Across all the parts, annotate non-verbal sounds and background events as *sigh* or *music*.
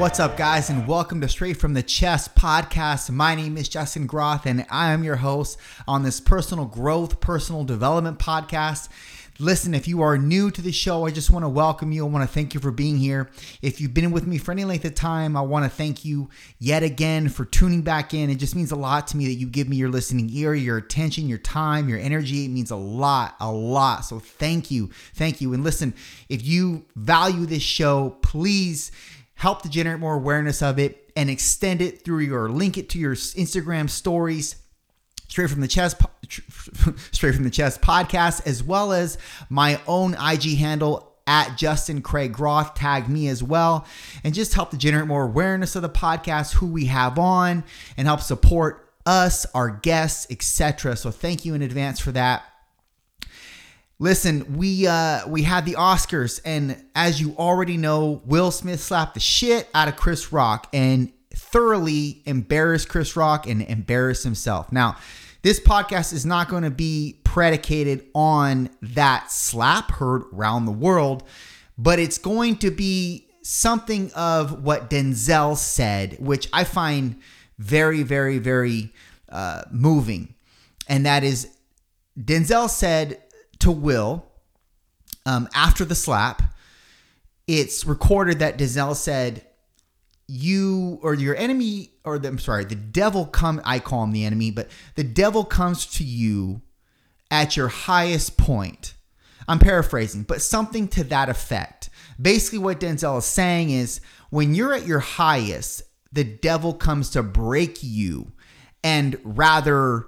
What's up, guys, and welcome to Straight from the Chest podcast. My name is Justin Groth, and I am your host on this personal growth, personal development podcast. Listen, if you are new to the show, I just want to welcome you. I want to thank you for being here. If you've been with me for any length of time, I want to thank you yet again for tuning back in. It just means a lot to me that you give me your listening ear, your attention, your time, your energy. It means a lot, a lot. So thank you. Thank you. And listen, if you value this show, please help to generate more awareness of it and extend it through your link it to your Instagram stories straight from the chest *laughs* straight from the chest podcast as well as my own IG handle at Justin Craig Groth tag me as well and just help to generate more awareness of the podcast who we have on and help support us our guests etc so thank you in advance for that Listen, we uh we had the Oscars, and as you already know, Will Smith slapped the shit out of Chris Rock and thoroughly embarrassed Chris Rock and embarrassed himself. Now, this podcast is not going to be predicated on that slap heard around the world, but it's going to be something of what Denzel said, which I find very, very, very uh, moving. And that is Denzel said to Will um, after the slap. It's recorded that Denzel said, "You or your enemy, or the, I'm sorry, the devil come. I call him the enemy, but the devil comes to you at your highest point." I'm paraphrasing, but something to that effect. Basically, what Denzel is saying is, when you're at your highest, the devil comes to break you and rather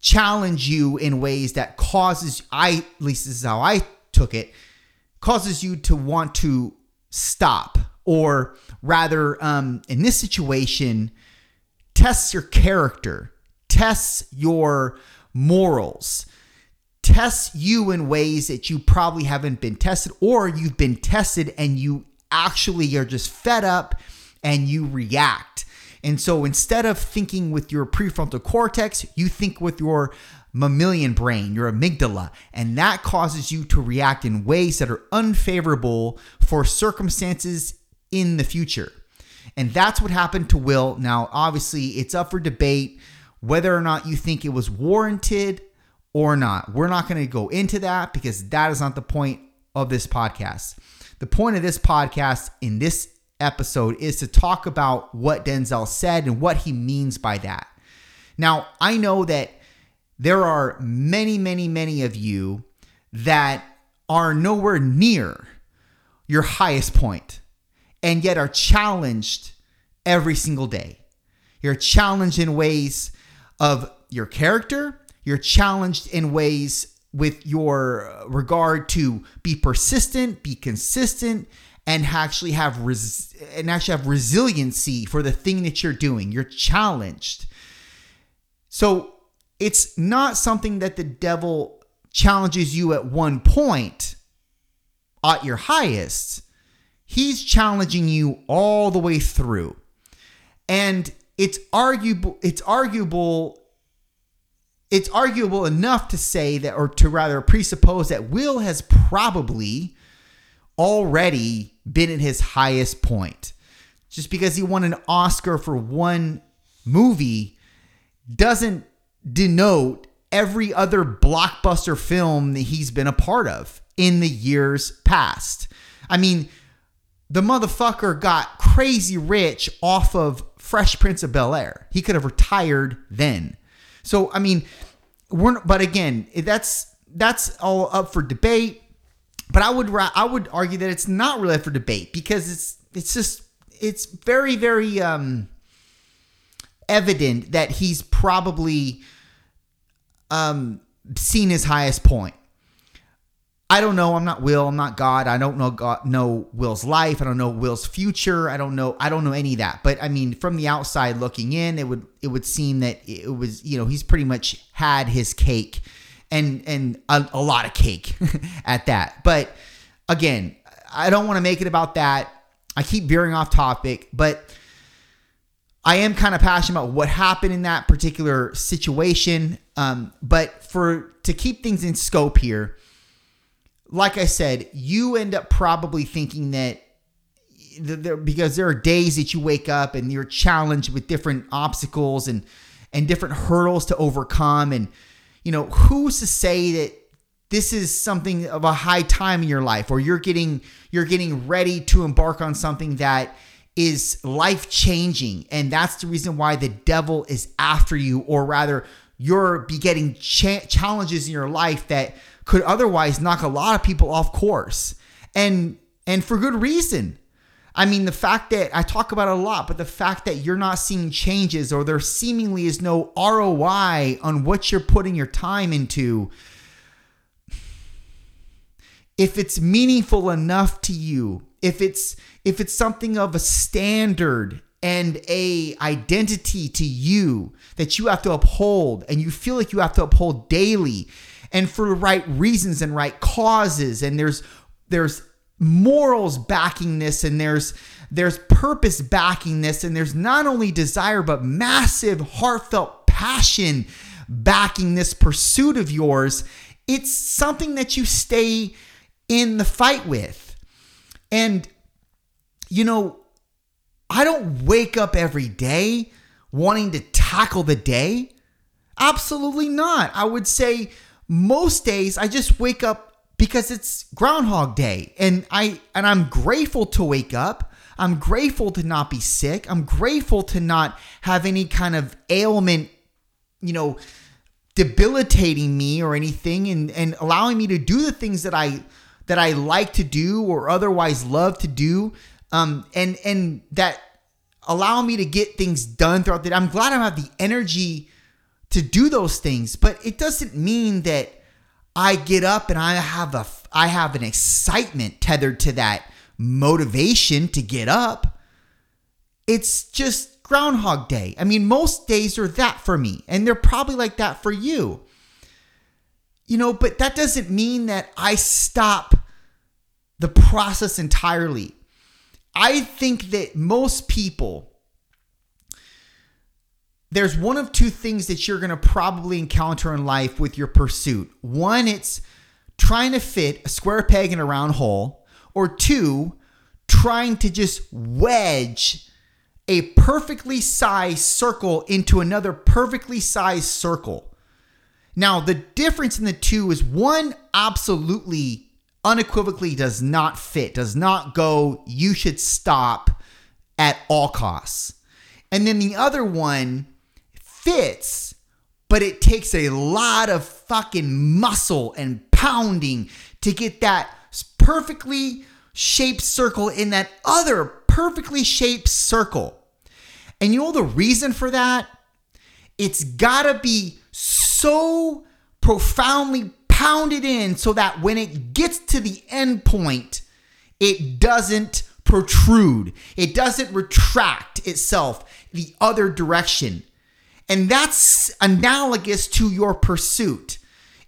challenge you in ways that causes I at least this is how I took it causes you to want to stop or rather um, in this situation tests your character tests your morals tests you in ways that you probably haven't been tested or you've been tested and you actually are just fed up and you react and so instead of thinking with your prefrontal cortex, you think with your mammalian brain, your amygdala, and that causes you to react in ways that are unfavorable for circumstances in the future. And that's what happened to Will. Now, obviously, it's up for debate whether or not you think it was warranted or not. We're not going to go into that because that is not the point of this podcast. The point of this podcast in this episode is to talk about what Denzel said and what he means by that. Now, I know that there are many, many, many of you that are nowhere near your highest point and yet are challenged every single day. You're challenged in ways of your character, you're challenged in ways with your regard to be persistent, be consistent, and actually have res- and actually have resiliency for the thing that you're doing. You're challenged. So it's not something that the devil challenges you at one point at your highest. He's challenging you all the way through. And it's arguable it's arguable it's arguable enough to say that or to rather presuppose that Will has probably already been at his highest point. Just because he won an Oscar for one movie doesn't denote every other blockbuster film that he's been a part of in the years past. I mean, the motherfucker got crazy rich off of Fresh Prince of Bel Air. He could have retired then. So, I mean, we're but again, that's that's all up for debate. But I would I would argue that it's not really up for debate because it's it's just it's very very um, evident that he's probably um, seen his highest point. I don't know. I'm not Will. I'm not God. I don't know God, know Will's life. I don't know Will's future. I don't know. I don't know any of that. But I mean, from the outside looking in, it would it would seem that it was you know he's pretty much had his cake and and a, a lot of cake *laughs* at that. But again, I don't want to make it about that. I keep veering off topic, but I am kind of passionate about what happened in that particular situation. Um, but for to keep things in scope here, like I said, you end up probably thinking that because there are days that you wake up and you're challenged with different obstacles and and different hurdles to overcome and you know who's to say that this is something of a high time in your life or you're getting you're getting ready to embark on something that is life changing and that's the reason why the devil is after you or rather you're be getting cha- challenges in your life that could otherwise knock a lot of people off course. And and for good reason I mean, the fact that I talk about it a lot, but the fact that you're not seeing changes or there seemingly is no ROI on what you're putting your time into, if it's meaningful enough to you, if it's if it's something of a standard and a identity to you that you have to uphold and you feel like you have to uphold daily and for the right reasons and right causes and there's there's morals backing this and there's there's purpose backing this and there's not only desire but massive heartfelt passion backing this pursuit of yours. It's something that you stay in the fight with. And you know i don't wake up every day wanting to tackle the day. Absolutely not. I would say most days i just wake up because it's groundhog day and I and I'm grateful to wake up. I'm grateful to not be sick. I'm grateful to not have any kind of ailment, you know, debilitating me or anything and and allowing me to do the things that I that I like to do or otherwise love to do. Um and and that allow me to get things done throughout the day. I'm glad I have the energy to do those things, but it doesn't mean that I get up and I have a I have an excitement tethered to that motivation to get up. It's just groundhog day. I mean, most days are that for me, and they're probably like that for you. You know, but that doesn't mean that I stop the process entirely. I think that most people there's one of two things that you're going to probably encounter in life with your pursuit. One, it's trying to fit a square peg in a round hole, or two, trying to just wedge a perfectly sized circle into another perfectly sized circle. Now, the difference in the two is one absolutely unequivocally does not fit, does not go, you should stop at all costs. And then the other one fits, but it takes a lot of fucking muscle and pounding to get that perfectly shaped circle in that other perfectly shaped circle. And you know the reason for that? It's gotta be so profoundly pounded in so that when it gets to the end point, it doesn't protrude, it doesn't retract itself the other direction. And that's analogous to your pursuit.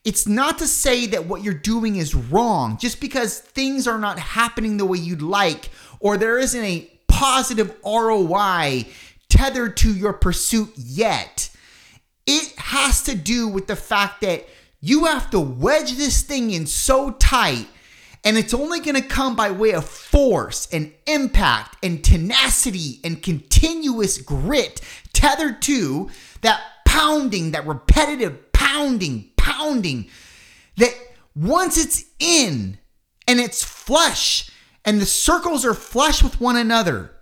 It's not to say that what you're doing is wrong just because things are not happening the way you'd like or there isn't a positive ROI tethered to your pursuit yet. It has to do with the fact that you have to wedge this thing in so tight and it's only going to come by way of force and impact and tenacity and continuous grit tethered to that pounding, that repetitive pounding, pounding, that once it's in and it's flush and the circles are flush with one another,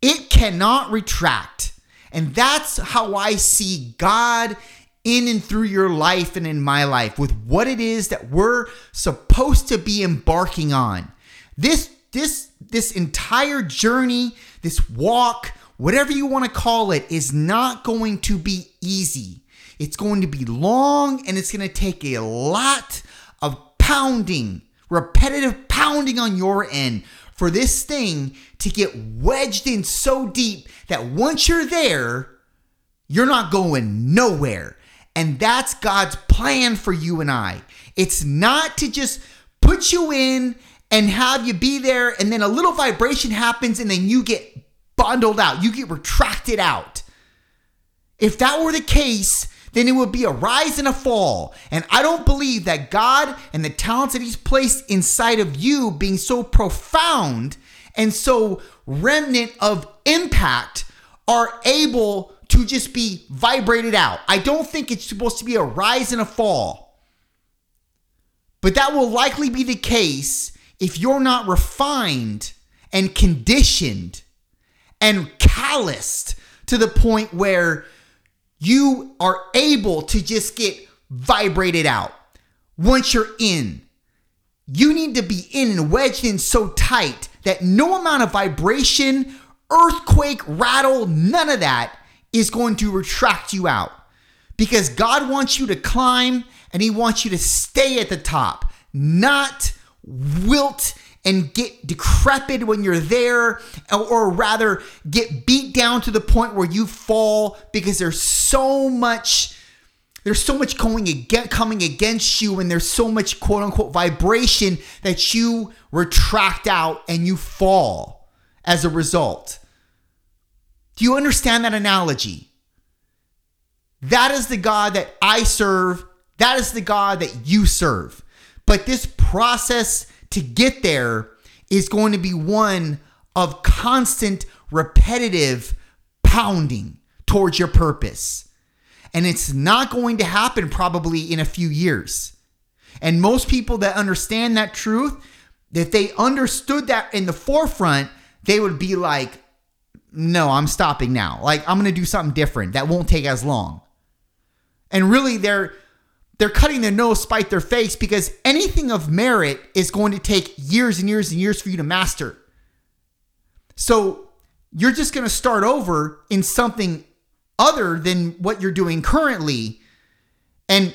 it cannot retract. And that's how I see God in and through your life and in my life with what it is that we're supposed to be embarking on. This this this entire journey, this walk, whatever you want to call it, is not going to be easy. It's going to be long and it's going to take a lot of pounding, repetitive pounding on your end for this thing to get wedged in so deep that once you're there, you're not going nowhere. And that's God's plan for you and I. It's not to just put you in and have you be there, and then a little vibration happens, and then you get bundled out, you get retracted out. If that were the case, then it would be a rise and a fall. And I don't believe that God and the talents that He's placed inside of you being so profound and so remnant of impact are able to just be vibrated out. I don't think it's supposed to be a rise and a fall. But that will likely be the case if you're not refined and conditioned and calloused to the point where you are able to just get vibrated out once you're in. You need to be in and wedged in so tight that no amount of vibration, earthquake, rattle, none of that is going to retract you out. Because God wants you to climb and He wants you to stay at the top, not wilt and get decrepit when you're there, or rather get beat down to the point where you fall because there's so much. There's so much going against, coming against you, and there's so much quote unquote vibration that you retract out and you fall as a result. Do you understand that analogy? That is the God that I serve. That is the God that you serve. But this process to get there is going to be one of constant, repetitive pounding towards your purpose. And it's not going to happen probably in a few years. And most people that understand that truth, if they understood that in the forefront, they would be like, no, I'm stopping now. Like, I'm going to do something different that won't take as long. And really, they're they're cutting their nose spite their face because anything of merit is going to take years and years and years for you to master. So you're just going to start over in something other than what you're doing currently. And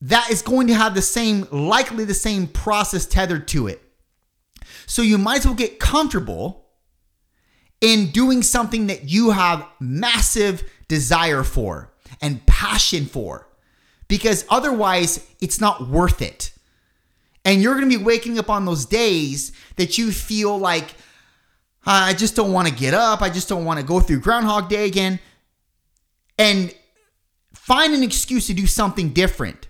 that is going to have the same, likely the same process tethered to it. So you might as well get comfortable in doing something that you have massive desire for and passion for because otherwise it's not worth it. And you're going to be waking up on those days that you feel like, I just don't want to get up. I just don't want to go through Groundhog Day again. And find an excuse to do something different.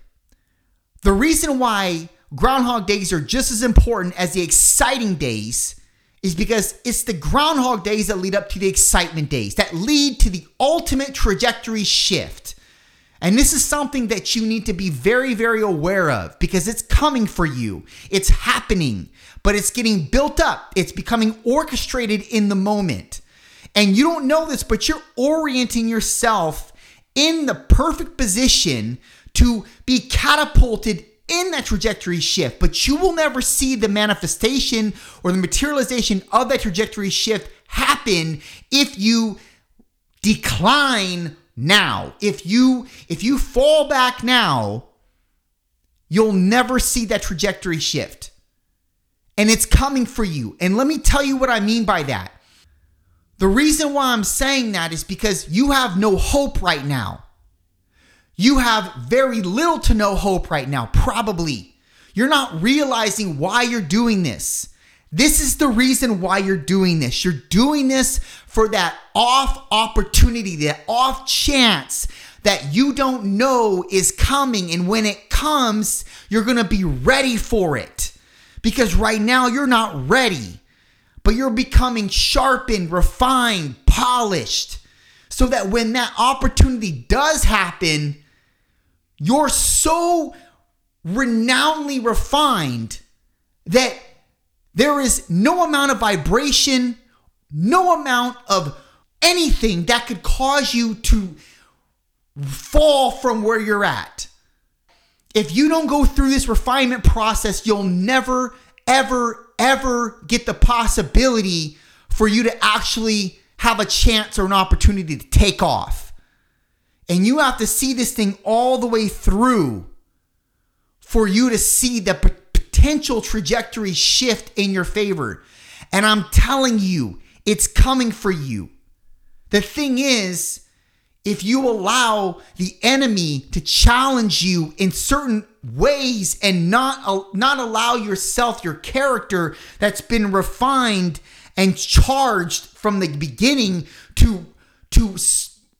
The reason why Groundhog Days are just as important as the exciting days is because it's the Groundhog Days that lead up to the excitement days, that lead to the ultimate trajectory shift. And this is something that you need to be very, very aware of because it's coming for you. It's happening, but it's getting built up. It's becoming orchestrated in the moment. And you don't know this, but you're orienting yourself in the perfect position to be catapulted in that trajectory shift, but you will never see the manifestation or the materialization of that trajectory shift happen if you decline now. If you if you fall back now, you'll never see that trajectory shift. And it's coming for you. And let me tell you what I mean by that. The reason why I'm saying that is because you have no hope right now. You have very little to no hope right now, probably. You're not realizing why you're doing this. This is the reason why you're doing this. You're doing this for that off opportunity, that off chance that you don't know is coming. And when it comes, you're going to be ready for it. Because right now you're not ready, but you're becoming sharpened, refined, polished, so that when that opportunity does happen, you're so renownedly refined that there is no amount of vibration, no amount of anything that could cause you to fall from where you're at. If you don't go through this refinement process, you'll never, ever, ever get the possibility for you to actually have a chance or an opportunity to take off. And you have to see this thing all the way through for you to see the potential trajectory shift in your favor. And I'm telling you, it's coming for you. The thing is, if you allow the enemy to challenge you in certain ways and not not allow yourself your character that's been refined and charged from the beginning to to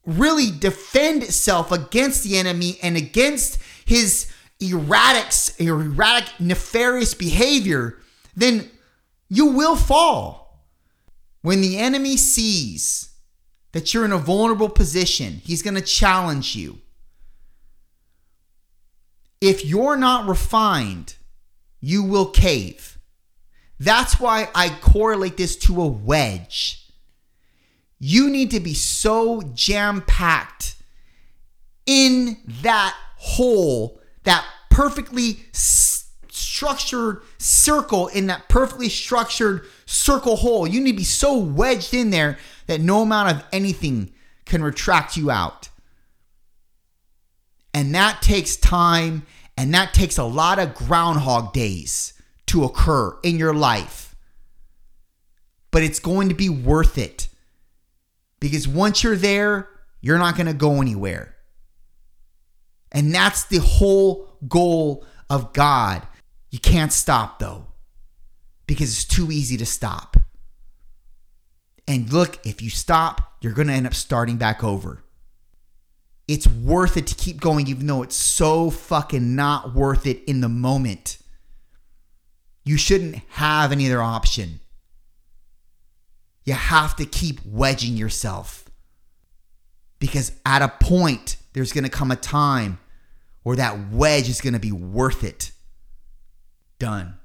really defend itself against the enemy and against his erratic erratic nefarious behavior then you will fall when the enemy sees that you're in a vulnerable position, he's going to challenge you. If you're not refined, you will cave. That's why I correlate this to a wedge. You need to be so jam packed in that hole, that perfectly structured circle, in that perfectly structured circle hole. You need to be so wedged in there that no amount of anything can retract you out. And that takes time and that takes a lot of groundhog days to occur in your life. But it's going to be worth it because once you're there, you're not going to go anywhere. And that's the whole goal of God. You can't stop though because it's too easy to stop. And look, if you stop, you're going to end up starting back over. It's worth it to keep going, even though it's so fucking not worth it in the moment. You shouldn't have any other option. You have to keep wedging yourself. Because at a point, there's going to come a time where that wedge is going to be worth it. Done.